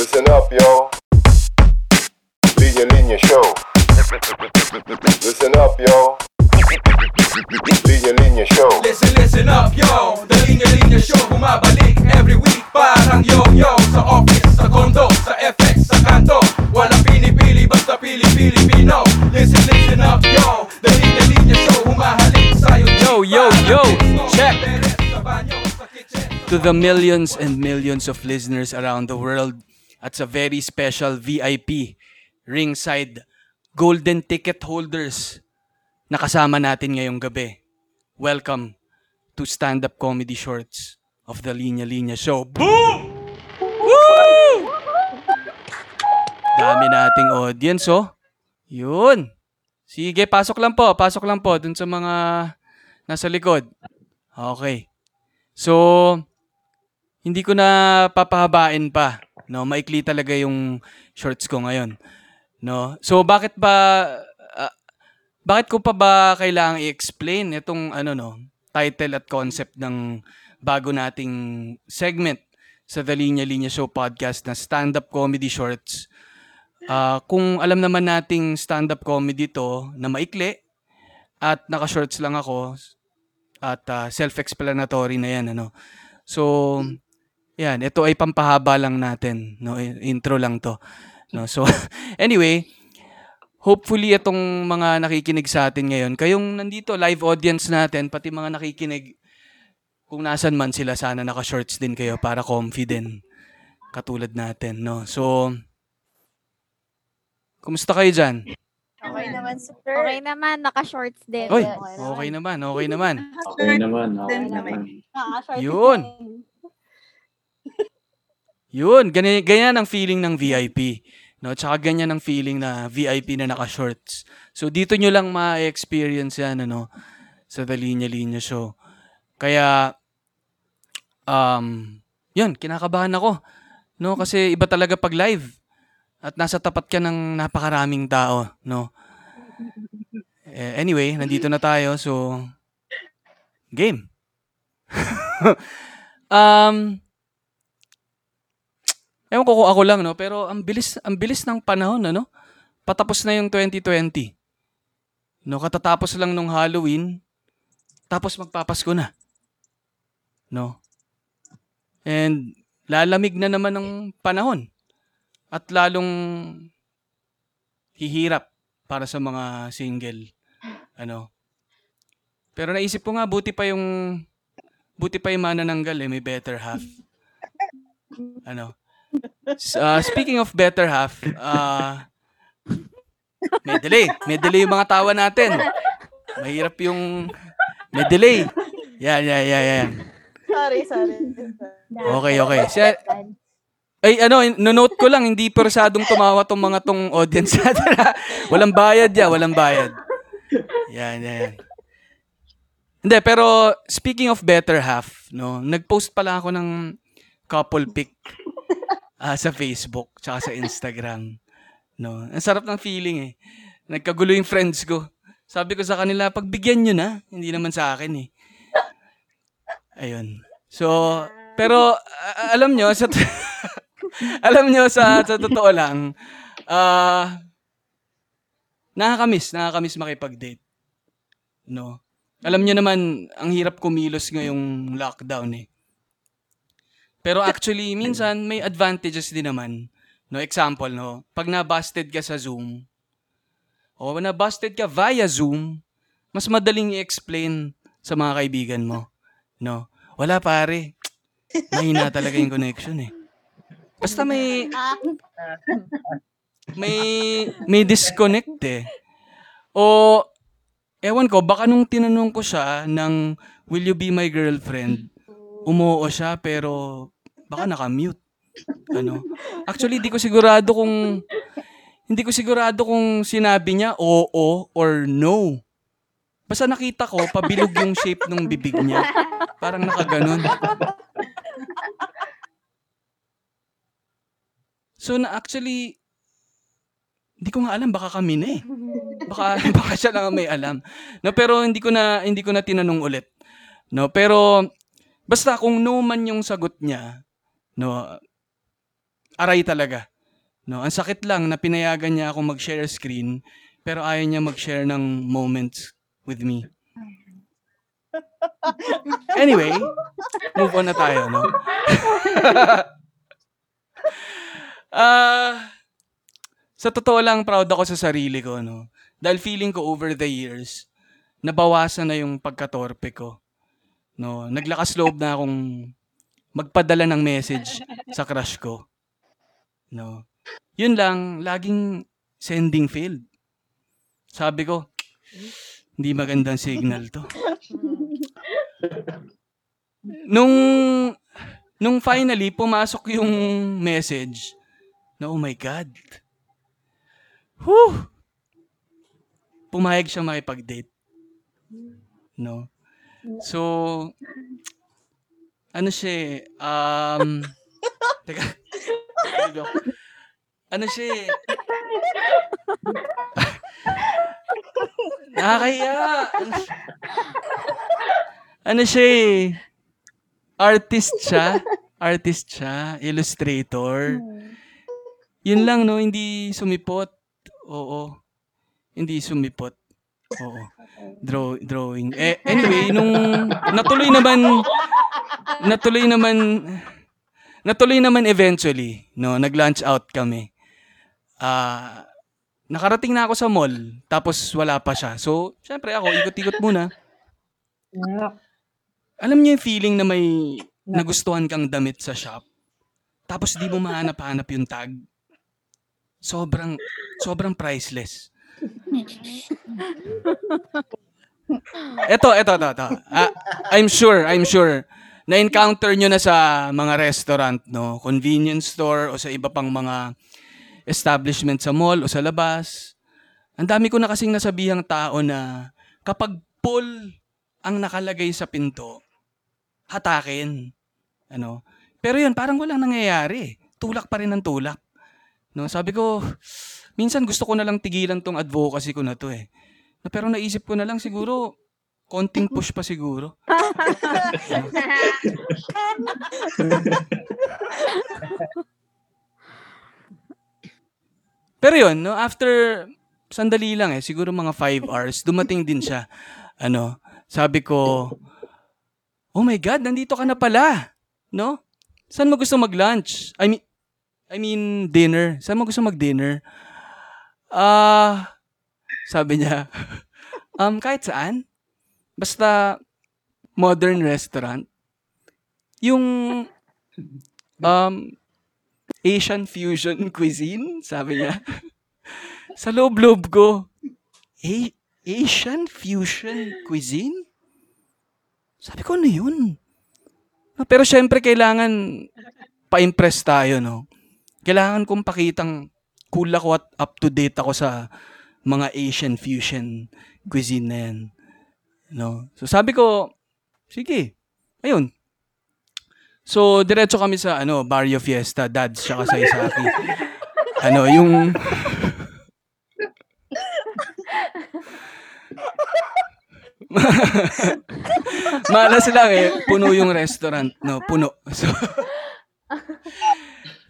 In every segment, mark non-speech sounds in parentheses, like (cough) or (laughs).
Listen up, yo. Linya Linya Show. Listen up, yo. Linya Linya Show. Listen, listen up, yo The Linya Linya Show bumabalik every week Parang yo-yo Sa office, sa condo, sa FX, sa kanto Walang pinipili, basta pili-Pilipino Listen, listen up, yo The Linya Linya Show humahalik sa'yo Yo, yo, yo. Check. Sa banyo, sa kitchen, sa to the millions and millions of listeners around the world at sa very special VIP ringside golden ticket holders na kasama natin ngayong gabi. Welcome to stand-up comedy shorts of the Linya Linya Show. Boom! Woo! Dami nating audience, oh. Yun. Sige, pasok lang po. Pasok lang po dun sa mga nasa likod. Okay. So, hindi ko na papahabain pa. No, maikli talaga yung shorts ko ngayon. No. So bakit ba ah, bakit ko pa ba kailangang i-explain itong ano no, title at concept ng bago nating segment sa The Linya Linya Show podcast na stand-up comedy shorts. Ah, kung alam naman nating stand-up comedy to na maikli at naka-shorts lang ako at ah, self-explanatory na yan ano. So, yan, ito ay pampahaba lang natin, no? Intro lang 'to. No. So, (laughs) anyway, hopefully itong mga nakikinig sa atin ngayon, kayong nandito live audience natin, pati mga nakikinig kung nasan man sila, sana naka-shorts din kayo para comfy din katulad natin, no. So, Kumusta kayo diyan? Okay naman, sir. Okay naman, naka-shorts din. Oy, Okay okay naman, okay naman. Okay naman, okay naman. Yun. Yun, ganyan, ganyan ang feeling ng VIP. No, tsaka ganyan ang feeling na VIP na naka-shorts. So dito nyo lang ma-experience yan ano sa The Linya Linya Show. Kaya um yun, kinakabahan ako. No, kasi iba talaga pag live. At nasa tapat ka ng napakaraming tao, no. Eh, anyway, nandito na tayo, so game. (laughs) um Ewan ko kung ako lang, no? Pero ang bilis, ang bilis ng panahon, ano? Patapos na yung 2020. No, katatapos lang nung Halloween, tapos magpapasko na. No? And lalamig na naman ng panahon. At lalong hihirap para sa mga single. Ano? Pero naisip ko nga, buti pa yung buti pa yung manananggal eh, may better half. Ano? Uh, speaking of better half, uh, may delay. May delay yung mga tawa natin. Mahirap yung... May delay. Yan, yan, yan, yan. Sorry, sorry. Okay, okay. Siya, ay, ano, nonote ko lang, hindi persadong tumawa tong mga tong audience (laughs) natin. walang bayad ya, walang bayad. Yan, yan, yan. Hindi, pero speaking of better half, no, nag-post pala ako ng couple pic ah, sa Facebook tsaka sa Instagram. No, ang sarap ng feeling eh. Nagkagulo yung friends ko. Sabi ko sa kanila, pagbigyan nyo na. Hindi naman sa akin eh. Ayun. So, pero a- alam nyo, sa (laughs) alam nyo, sa, sa totoo lang, ah, nakakamiss, nakakamiss makipag-date. No? Alam nyo naman, ang hirap kumilos ngayong lockdown eh. Pero actually, minsan may advantages din naman. No, example, no, pag na-busted ka sa Zoom, o na-busted ka via Zoom, mas madaling i-explain sa mga kaibigan mo. No? Wala pare. Mahina talaga yung connection eh. Basta may may may disconnect eh. O ewan ko, baka nung tinanong ko siya ng will you be my girlfriend, umuo siya pero baka (laughs) naka-mute. Ano? Actually, di ko sigurado kung hindi ko sigurado kung sinabi niya oo or no. Basta nakita ko, pabilog yung shape ng bibig niya. Parang nakaganon. So na actually, hindi ko nga alam, baka kami na eh. Baka, (laughs) baka siya lang ang may alam. No, pero hindi ko na hindi ko na tinanong ulit. No, pero basta kung no man yung sagot niya, no, aray talaga. No, ang sakit lang na pinayagan niya ako mag-share screen pero ayaw niya mag-share ng moments with me. (laughs) Anyway, move on na tayo, no? (laughs) Ah, sa totoo lang proud ako sa sarili ko, no? Dahil feeling ko over the years, nabawasan na yung pagkatorpe ko. No, naglakas loob na akong magpadala ng message sa crush ko. No. Yun lang, laging sending failed. Sabi ko, hindi magandang signal to. Nung nung finally pumasok yung message, na oh my God. Whew! Pumayag siya makipag-date. No? So, ano siya eh, um, (laughs) teka, Ano? siya eh, (laughs) nakakaya. Ano siya eh, artist siya, artist siya, illustrator. Yun lang no, hindi sumipot. Oo. Hindi sumipot. Oo. Draw, drawing. Eh, anyway, nung natuloy naman, natuloy naman, natuloy naman eventually, no, nag-lunch out kami. Ah, nakarating na ako sa mall, tapos wala pa siya. So, syempre ako, ikot-ikot muna. Alam niyo yung feeling na may nagustuhan kang damit sa shop, tapos di mo mahanap-hanap yung tag? Sobrang, sobrang priceless. (laughs) Eto, eto, eto, eto. Ah, I'm sure, I'm sure. Na-encounter nyo na sa mga restaurant, no? Convenience store o sa iba pang mga establishment sa mall o sa labas. Ang dami ko na kasing nasabihang tao na kapag pull ang nakalagay sa pinto, hatakin. Ano? Pero yun, parang walang nangyayari. Tulak pa rin ang tulak. No, sabi ko, minsan gusto ko na lang tigilan tong advocacy ko na to eh. Pero naisip ko na lang siguro, konting push pa siguro. (laughs) Pero yun, no, after sandali lang eh, siguro mga 5 hours, dumating din siya. Ano, sabi ko, oh my God, nandito ka na pala. No? Saan mo gusto mag-lunch? I mean, I mean, dinner. Saan mo gusto mag-dinner? Ah, sabi niya, (laughs) um, kahit saan. Basta modern restaurant. Yung um, Asian fusion (laughs) cuisine, sabi niya. (laughs) Sa loob-loob ko, A- Asian fusion cuisine? Sabi ko, ano yun? Ah, Pero syempre, kailangan pa-impress tayo, no? Kailangan kong pakitang cool ako at up to date ako sa mga Asian fusion cuisine na yan. No? So sabi ko, sige. Ayun. So diretso kami sa ano, Barrio Fiesta, Dads siya sa Isaki. (laughs) ano, yung (laughs) (laughs) Malas lang eh, puno yung restaurant, no, puno. So,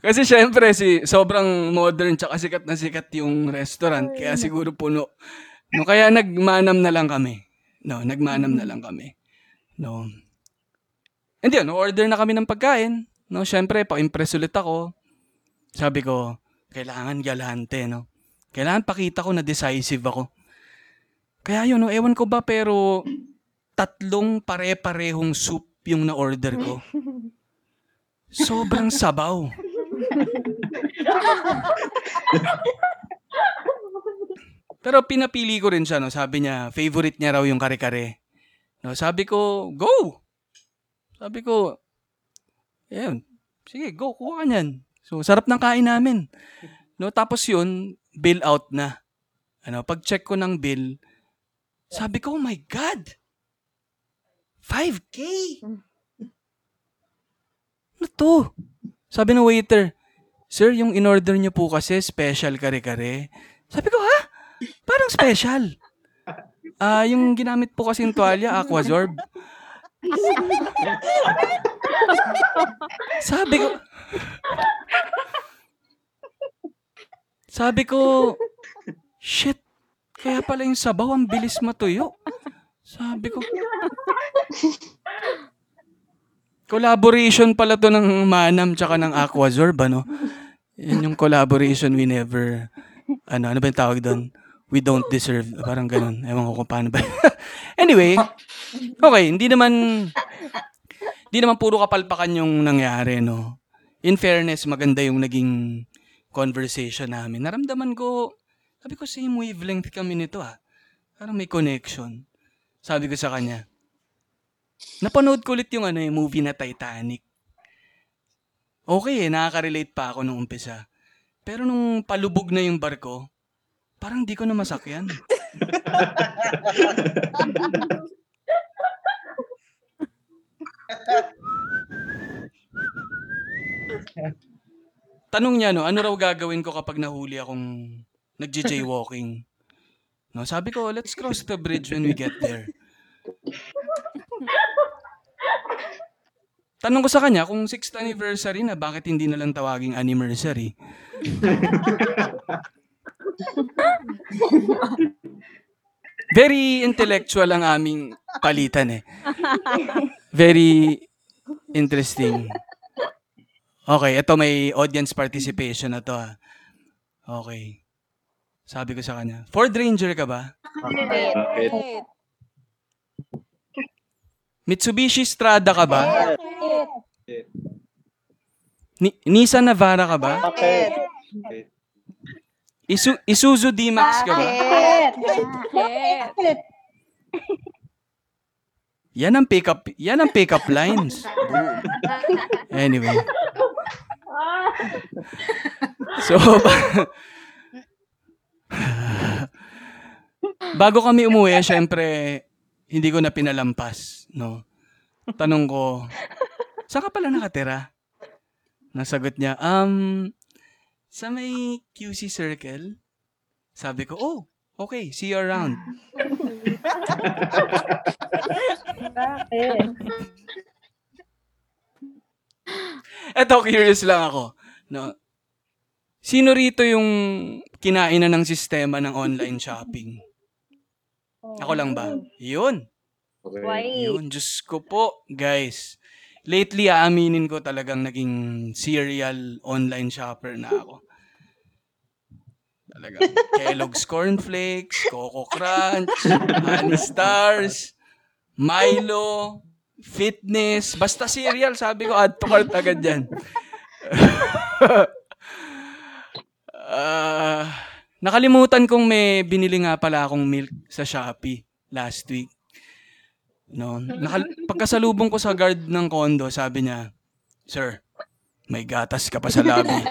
kasi syempre si sobrang modern tsaka sikat na sikat yung restaurant kaya siguro puno. No, kaya nagmanam na lang kami. No, nagmanam na lang kami. No. And yun, order na kami ng pagkain. No, syempre, pa-impress ulit ako. Sabi ko, kailangan galante, no. Kailangan pakita ko na decisive ako. Kaya yun, no, ewan ko ba pero tatlong pare-parehong soup yung na-order ko. (laughs) Sobrang sabaw. Pero pinapili ko rin siya, no? Sabi niya, favorite niya raw yung kare-kare. No, sabi ko, go! Sabi ko, ayun, sige, go, kuha ka niyan. So, sarap ng kain namin. No, tapos yun, bill out na. Ano, pag-check ko ng bill, sabi ko, oh my God! 5K! Ano to? Sabi ng waiter, Sir, yung in-order niyo po kasi special kare-kare. Sabi ko, ha? Parang special. Ah, yung ginamit po kasi yung tuwalya, Aquazorb. Sabi ko, Sabi ko, shit, kaya pala yung sabaw ang bilis matuyo. Sabi ko, collaboration pala to ng Manam tsaka ng Aquazorb, ano? Yan yung collaboration we never, ano, ano ba yung tawag doon? We don't deserve. Parang ganun. Ewan ko kung paano ba. (laughs) anyway, okay, hindi naman, hindi naman puro kapalpakan yung nangyari, no? In fairness, maganda yung naging conversation namin. Naramdaman ko, sabi ko, same wavelength kami nito ah. Parang may connection. Sabi ko sa kanya, napanood ko ulit yung ano, yung movie na Titanic. Okay eh, nakaka-relate pa ako nung umpisa. Pero nung palubog na yung barko, parang di ko na masakyan. Tanong niya, no, ano raw gagawin ko kapag nahuli akong nagja-jaywalking? No, sabi ko, let's cross the bridge when we get there. Tanong ko sa kanya kung 6th anniversary na, bakit hindi na lang tawaging anniversary? (laughs) Very intellectual ang aming palitan eh. Very interesting. Okay, ito may audience participation na to ah. Okay. Sabi ko sa kanya, Ford Ranger ka ba? Bakit? Mitsubishi Strada ka ba? Ni- Nissan Navara ka ba? Bakit? Isu- Isuzu D-Max ka ba? Bakit? Yan ang pick-up, yan ang pick-up lines. Anyway. So, (laughs) bago kami umuwi, syempre, hindi ko na pinalampas, no? Tanong ko, (laughs) saan ka pala nakatira? Nasagot niya, um, sa may QC Circle. Sabi ko, oh, okay, see you around. Bakit? Eto, curious lang ako. No? Sino rito yung kinainan ng sistema ng online shopping? Ako lang ba? Yun. Why? Yun. Diyos ko po, guys. Lately, aaminin ko talagang naging serial online shopper na ako. Talagang Kellogg's Cornflakes, Coco Crunch, Honey Stars, Milo, Fitness, basta cereal, sabi ko, add to cart agad yan. (laughs) Ah, nakalimutan kong may binili nga pala akong milk sa Shopee last week. No, nakal- pagkasalubong ko sa guard ng condo, sabi niya, Sir, may gatas ka pa sa lobby. (laughs)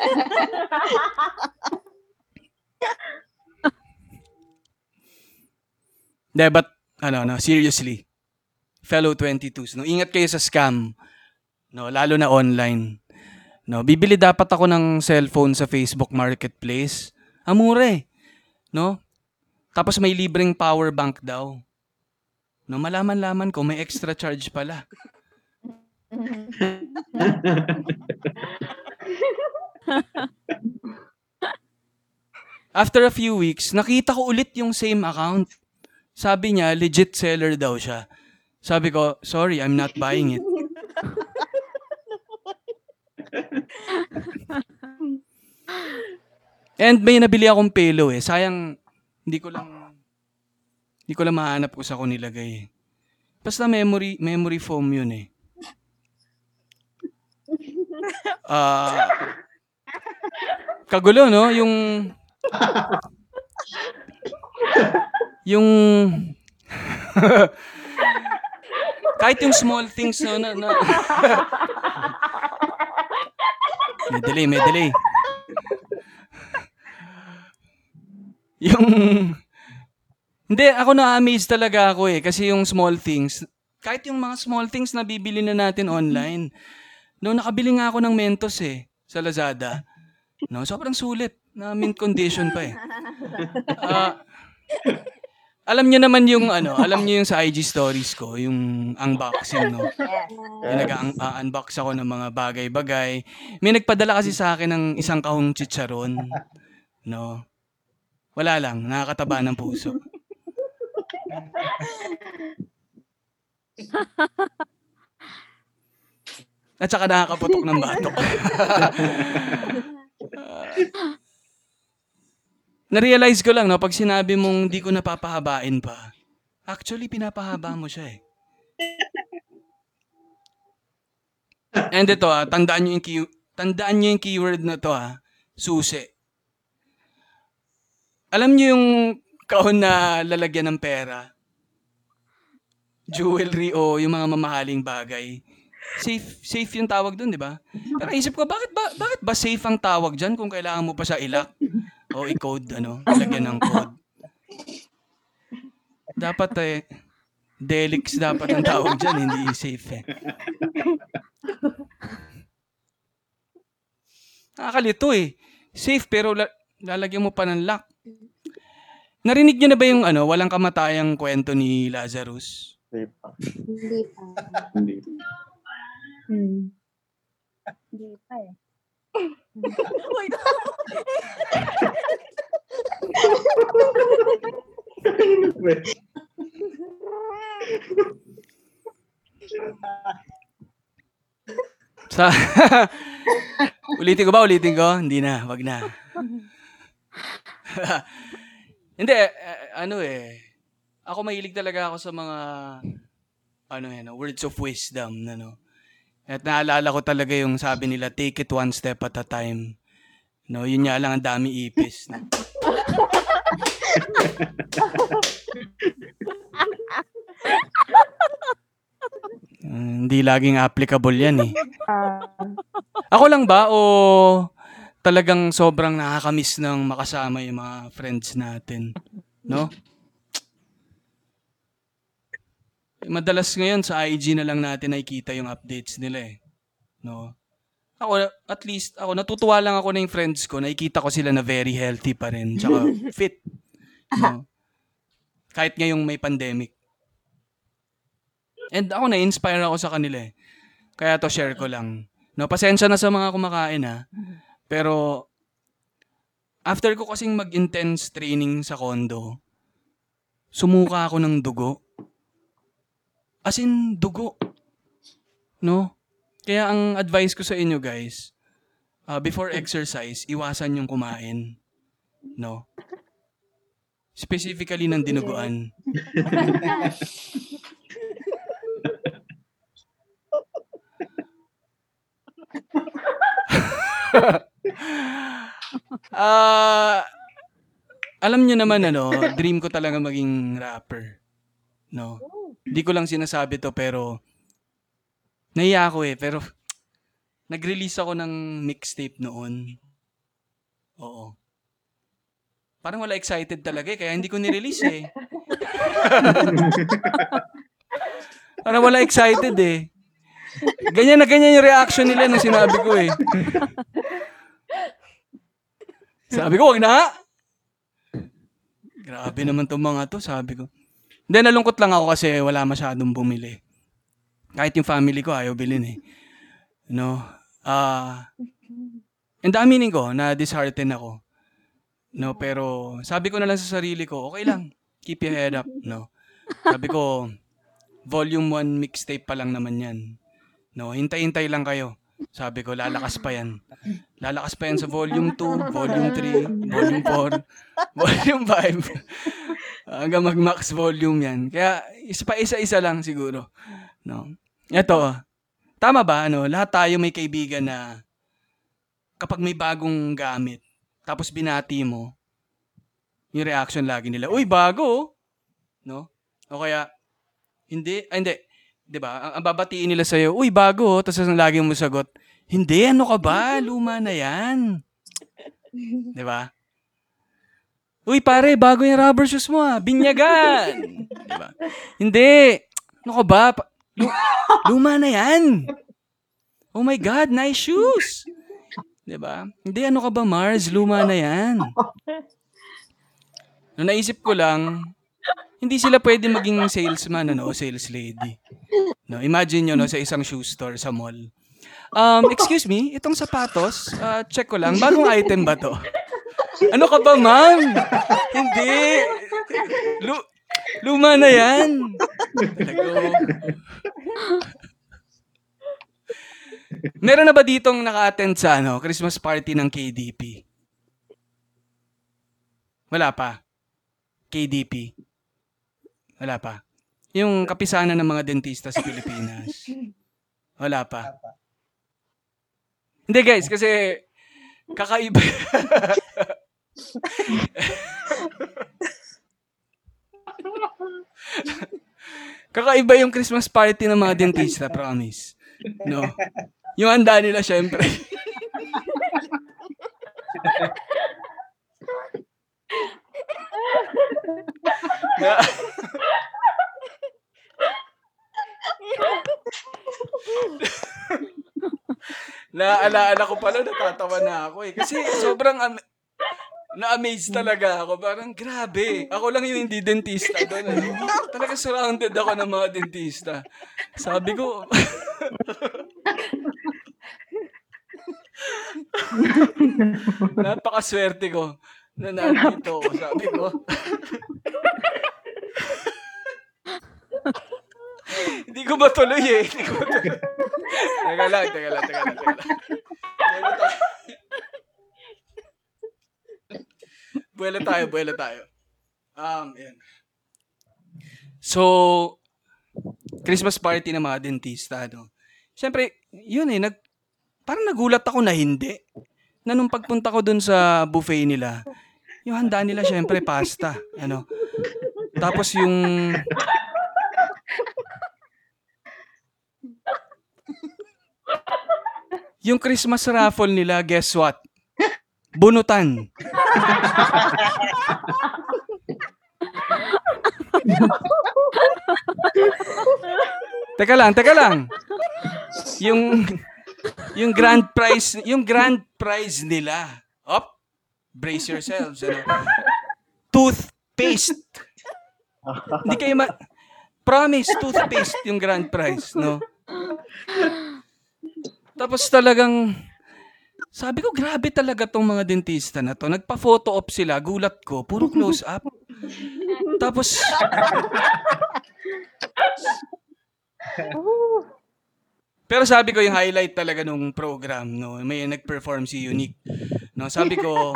De, but, ano, no, seriously, fellow 22s, no, ingat kayo sa scam. No, lalo na online. No, bibili dapat ako ng cellphone sa Facebook Marketplace. Amure, eh. no? Tapos may libreng power bank daw. No, malaman-laman ko may extra charge pala. After a few weeks, nakita ko ulit yung same account. Sabi niya, legit seller daw siya. Sabi ko, sorry, I'm not buying it. (laughs) And may nabili akong pelo eh. Sayang, hindi ko lang, hindi ko lang mahanap kung sa ko nilagay. eh. Basta memory, memory foam yun eh. (laughs) Ah, kagulo, no? Yung, yung, (laughs) kahit yung small things no, na, na (laughs) may delay, may delay. Yung, hindi, ako na-amaze talaga ako eh. Kasi yung small things, kahit yung mga small things na bibili na natin online, no, nakabili nga ako ng Mentos eh, sa Lazada. No, sobrang sulit. Na mint condition pa eh. (laughs) Ah, alam niyo naman yung ano, alam niyo yung sa IG stories ko, yung unboxing, no? Yung nag-unbox ako ng mga bagay-bagay. May nagpadala kasi sa akin ng isang kahong chicharon. No? Wala lang, nakakataba ng puso. At saka nakakaputok ng batok. Ah, (laughs) Na-realize ko lang, no, pag sinabi mong di ko napapahabain pa, actually, pinapahaba mo siya eh. And ito ah, tandaan nyo yung, key, tandaan nyo yung keyword na to ah, susi. Alam nyo yung kahon na lalagyan ng pera? Jewelry o yung mga mamahaling bagay. Safe safe yung tawag doon, di ba? Pero isip ko, bakit ba, bakit ba safe ang tawag dyan kung kailangan mo pa siya ilak? O i-code, ano? Lagyan ng code. Dapat eh, Delix dapat ang tawag dyan, hindi safe eh. Nakakalito eh. Safe pero la- lalagyan mo pa ng lock. Narinig niyo na ba yung ano, walang kamatayang kwento ni Lazarus? Hindi pa. Hindi pa. Hindi. Hmm. Hindi pa eh. Sa (laughs) Ulitin ko ba? Ulitin ko? Hindi na, wag na. (laughs) Hindi, eh, eh, ano eh. Ako mahilig talaga ako sa mga ano yan, words of wisdom, ano. At naalala ko talaga yung sabi nila, take it one step at a time. No, yun nga lang ang dami ipis. No? Mm, (laughs) Hindi laging applicable yan eh. Ako lang ba o talagang sobrang nakakamiss ng makasama yung mga friends natin? No? Madalas ngayon sa IG na lang natin nakikita yung updates nila eh. No? Ako, at least, ako, natutuwa lang ako na yung friends ko. Nakikita ko sila na very healthy pa rin. Tsaka (laughs) fit. No? Kahit ngayong may pandemic. And ako na-inspire ako sa kanila eh. Kaya to share ko lang. No, pasensya na sa mga kumakain ha. Pero after ko kasing mag-intense training sa condo, sumuka ako ng dugo. As in, dugo. No? Kaya ang advice ko sa inyo guys, uh, before exercise, iwasan yung kumain. No? Specifically ng dinuguan. (laughs) (laughs) Ah, alam niyo naman ano, dream ko talaga maging rapper. No. Hindi ko lang sinasabi to pero naiya ako eh, pero nag-release ako ng mixtape noon. Oo. Parang wala excited talaga eh, kaya hindi ko ni-release eh. (laughs) Parang wala excited eh. Ganyan na ganyan yung reaction nila nung sinabi ko eh. Sabi ko, wag na. Grabe naman tong mga to, sabi ko. Then nalungkot lang ako kasi wala masyadong bumili. Kahit yung family ko ayaw bilhin eh. No? Ah, and meaning ko na disheartened ako. No, pero sabi ko na lang sa sarili ko, okay lang. Keep your head up, no. Sabi ko, volume 1 mixtape pa lang naman 'yan. No, hintay-hintay lang kayo. Sabi ko, lalakas pa yan. (laughs) Lalakas pa yan sa volume 2, volume 3, volume 4, (laughs) volume 5. Hanggang mag-max volume yan. Kaya, isa pa isa-isa lang siguro. No? Ito, tama ba, ano, lahat tayo may kaibigan na kapag may bagong gamit, tapos binati mo, yung reaction lagi nila, uy, bago, oh." no? O kaya, hindi, ah, hindi, 'di ba? Ang, ang babatiin nila sa iyo, "Uy, bago." oh." Tapos ang lagi mo sagot, "Hindi, ano ka ba? Luma na 'yan." (laughs) 'Di ba? Uy, pare, bago yung rubber shoes mo ah. Binyagan. 'Di ba? Hindi. Ano ka ba? Luma na 'yan. Oh my God, nice shoes. 'Di ba? Hindi, ano ka ba, Mars? Luma na 'yan. (laughs) No, naisip ko lang, hindi sila pwede maging salesman ano, o sales lady. No, imagine nyo no, sa isang shoe store sa mall. Um, excuse me, itong sapatos, ah, check ko lang, bagong item ba to? Ano ka ba, ma'am? Hindi. Lu- luma na yan. Meron na ba ditong naka-attend sa ano, Christmas party ng KDP? Wala pa. KDP. Wala pa. Yung kapisanan ng mga dentista sa Pilipinas. Wala pa. Hindi guys, kasi kakaiba. kakaiba yung Christmas party ng mga dentista, promise. No. Yung handa nila, syempre. (laughs) na, Naalaala ko pala, natatawa na ako eh. Kasi sobrang am- na-amaze talaga ako. Parang grabe. Ako lang yung hindi dentista doon. Ano? Talaga surrounded ako ng mga dentista. Sabi ko, (laughs) napakaswerte ko na nandito ako. Sabi ko, hindi ko matuloy eh. Hindi ko matuloy. Teka lang, teka lang, teka lang. Buwelo tayo. Buwelo tayo. Um, yan. So, Christmas party ng mga dentista, no? Siyempre, yun eh, nag, parang nagulat ako na hindi. Na nung pagpunta ko dun sa buffet nila, yung handa nila syempre pasta, ano. Tapos yung Yung Christmas raffle nila, guess what? Bunutan. teka lang, teka lang. Yung yung grand prize, yung grand prize nila. Op, brace yourselves. Ano? Toothpaste. Hindi kayo ma... Promise, toothpaste yung grand prize, no? Tapos talagang, sabi ko, grabe talaga tong mga dentista na to. Nagpa-photo op sila, gulat ko, puro close up. Tapos, pero sabi ko yung highlight talaga nung program, no, may nag-perform si Unique. No, sabi ko,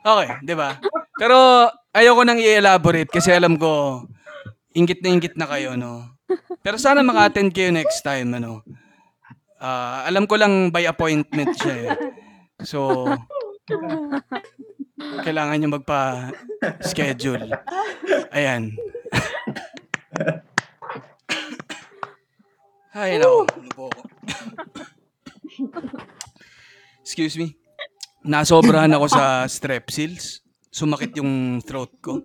Okay, 'di ba? Pero ayoko nang i-elaborate kasi alam ko ingit na ingit na kayo, no. Pero sana maka-attend kayo next time, ano. Ah, alam ko lang by appointment siya eh. So kailangan niyo magpa-schedule. Ayan. (laughs) Ay, nako. Ano ako? (laughs) Excuse me. Nasobrahan ako sa strepsils. Sumakit yung throat ko.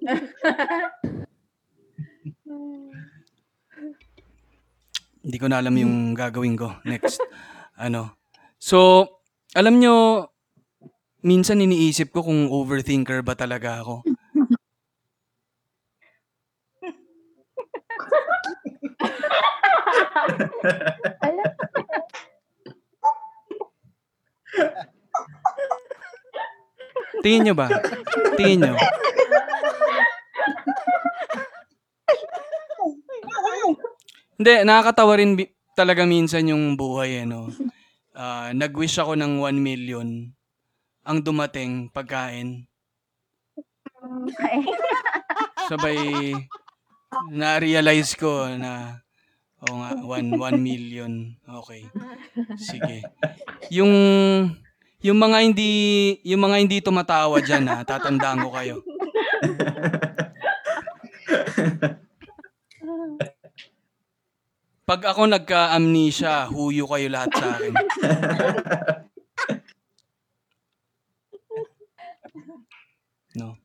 Hindi ko na alam yung gagawin ko next. Ano. So, alam nyo, minsan iniisip ko kung overthinker ba talaga ako. Tingin nyo ba? Tingin nyo? Hindi, nakakatawa rin bi- talaga minsan yung buhay, eh, no? Ah, nag-wish ako ng 1 million. Ang dumating, pagkain. Sabay, na-realize ko na, oo nga, 1, 1 million. Okay. Sige. Yung, yung mga hindi, yung mga hindi tumatawa dyan, ha, tatandaan ko kayo. Pag ako nagka-amnesia, huyo kayo lahat sa akin. No.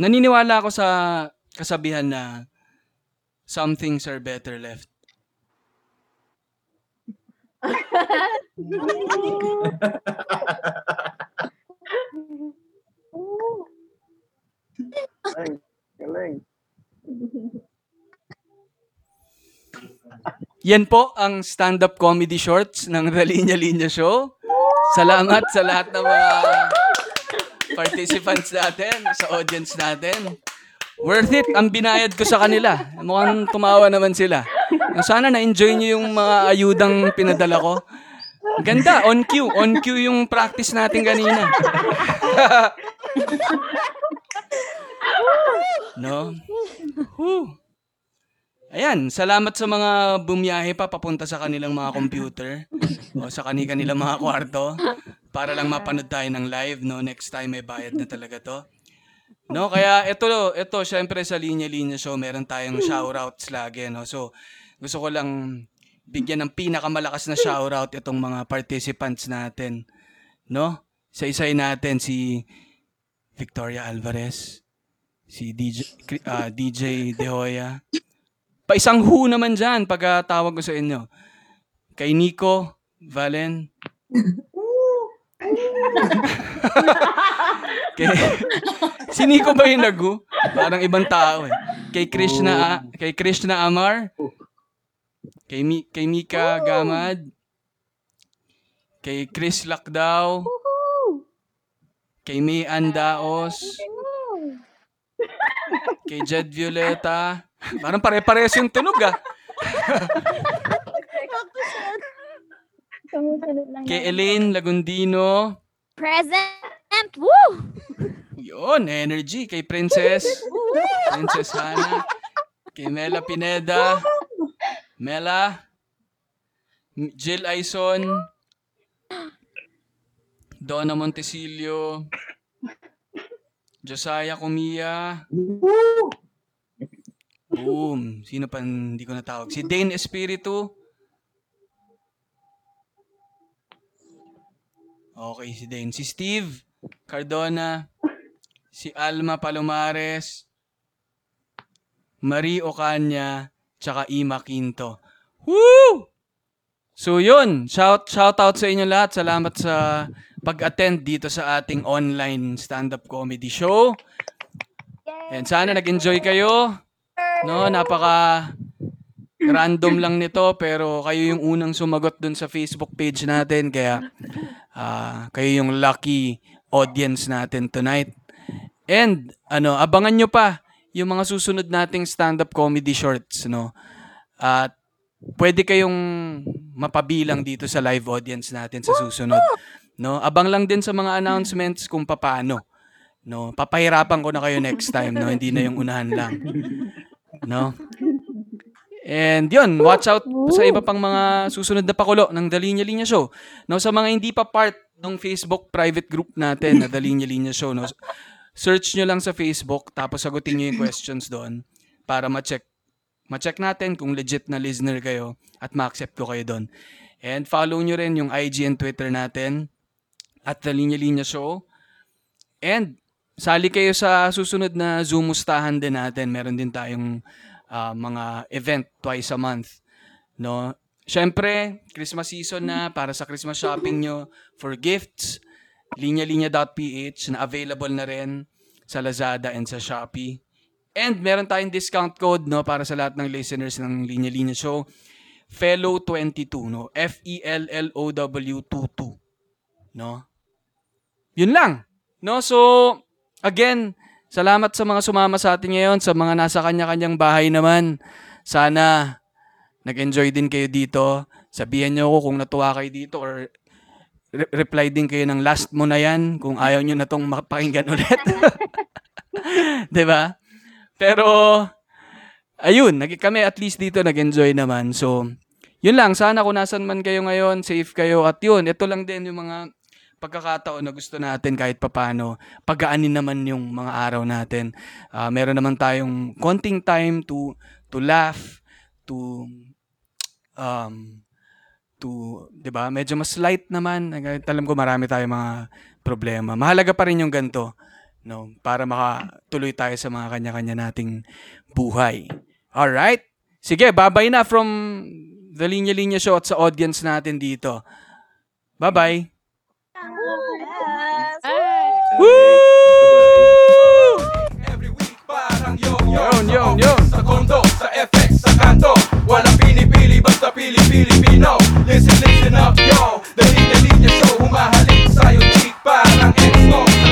Naniniwala ako sa kasabihan na some things are better left. Yan po ang stand-up comedy shorts ng The Linya Linya Show. Salamat sa lahat ng mga participants natin, sa audience natin. Worth it ang binayad ko sa kanila. Mukhang tumawa naman sila. Sana na-enjoy nyo yung mga ayudang pinadala ko. Ganda, on cue. On cue yung practice natin kanina. (laughs) no? Whew. Ayan, salamat sa mga bumiyahe pa papunta sa kanilang mga computer o sa kani kanilang mga kwarto para lang mapanood tayo ng live, no? Next time may bayad na talaga to. No, kaya ito, ito syempre sa linya-linya show, meron tayong shoutouts lagi, no? So, gusto ko lang bigyan ng pinakamalakas na shoutout itong mga participants natin, no? Sa isay natin si Victoria Alvarez, si DJ, Cri- ah, DJ De Hoya. Pa isang who naman dyan pag tawag ko sa inyo. Kay Nico, Valen. (laughs) (laughs) kay, si Nico ba yung nag Parang ibang tao eh. Kay Krishna, ah, kay Krishna Amar. Kay, Mi, kay Mika Gamad. Kay Chris Lakdaw. Kay May Andaos. (laughs) Kay Jed Violeta. Parang pare-pares yung tunog ah. (laughs) Sumusunod lang Kay. Elaine Lagundino. Present! Woo! Yun, energy. Kay Princess. Princess Hana. Kay Mela Pineda. Mela. Jill Aison. Donna Montesilio. Josiah Kumia. Boom. Sino pa hindi ko natawag? Si Dane Espiritu. Okay, si Dane. Si Steve Cardona. Si Alma Palomares. Marie Ocaña. Tsaka Ima Quinto. Woo! So yun, shout shout out sa inyo lahat. Salamat sa pag-attend dito sa ating online stand-up comedy show. And sana nag-enjoy kayo. No, napaka random lang nito pero kayo yung unang sumagot dun sa Facebook page natin kaya ah, kayo yung lucky audience natin tonight. And ano, abangan nyo pa yung mga susunod nating stand-up comedy shorts, no? At pwede kayong mapabilang dito sa live audience natin sa susunod. No? Abang lang din sa mga announcements kung papaano. No? Papahirapan ko na kayo next time, no? Hindi na yung unahan lang. No? And yun, watch out sa iba pang mga susunod na pakulo ng The Linya Linya Show. No, sa mga hindi pa part ng Facebook private group natin na The Linya Linya Show, no, search nyo lang sa Facebook tapos sagutin nyo yung questions doon para ma-check ma-check natin kung legit na listener kayo at ma-accept ko kayo doon. And follow nyo rin yung IG and Twitter natin at The Linya Linya Show. And sali kayo sa susunod na Zoom mustahan din natin. Meron din tayong ah, mga event twice a month. No? Siyempre, Christmas season na para sa Christmas shopping nyo for gifts. linyalinya.ph na available na rin sa Lazada and sa Shopee. And meron tayong discount code no para sa lahat ng listeners ng Linya Linya Show. Fellow22 no. F E L L O W 22 no. Yun lang. No, so again, salamat sa mga sumama sa atin ngayon, sa mga nasa kanya-kanyang bahay naman. Sana nag-enjoy din kayo dito. Sabihan niyo ako kung natuwa kayo dito or re- reply din kayo ng last mo na yan kung ayaw niyo na tong mapakinggan ulit. (laughs) 'Di ba? Pero ayun, nag kami at least dito nag-enjoy naman. So, yun lang, sana kung nasan man kayo ngayon, safe kayo at yun, ito lang din yung mga pagkakataon na gusto natin kahit papano, pagaanin naman yung mga araw natin. Ah, meron naman tayong konting time to to laugh, to um to, 'di ba? Medyo mas light naman. Alam ko marami tayong mga problema. Mahalaga pa rin yung ganto, no, para makatuloy tayo sa mga kanya-kanya nating buhay. All right? Sige, bye-bye na from the Linya Linya Show at sa audience natin dito. Bye-bye. Woo! Every week parang yo-yo Yun, yun, Sa kondo, sa FX, sa pinipili, basta pili Pilipino Listen, listen up, yo. Dali-dali niya show, humahalik sa'yo Chick parang ex mo Sa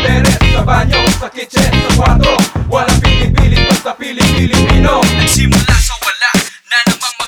sa banyo, sa kitchen, sa pinipili, basta pili Pilipino Nagsimula sa wala na namang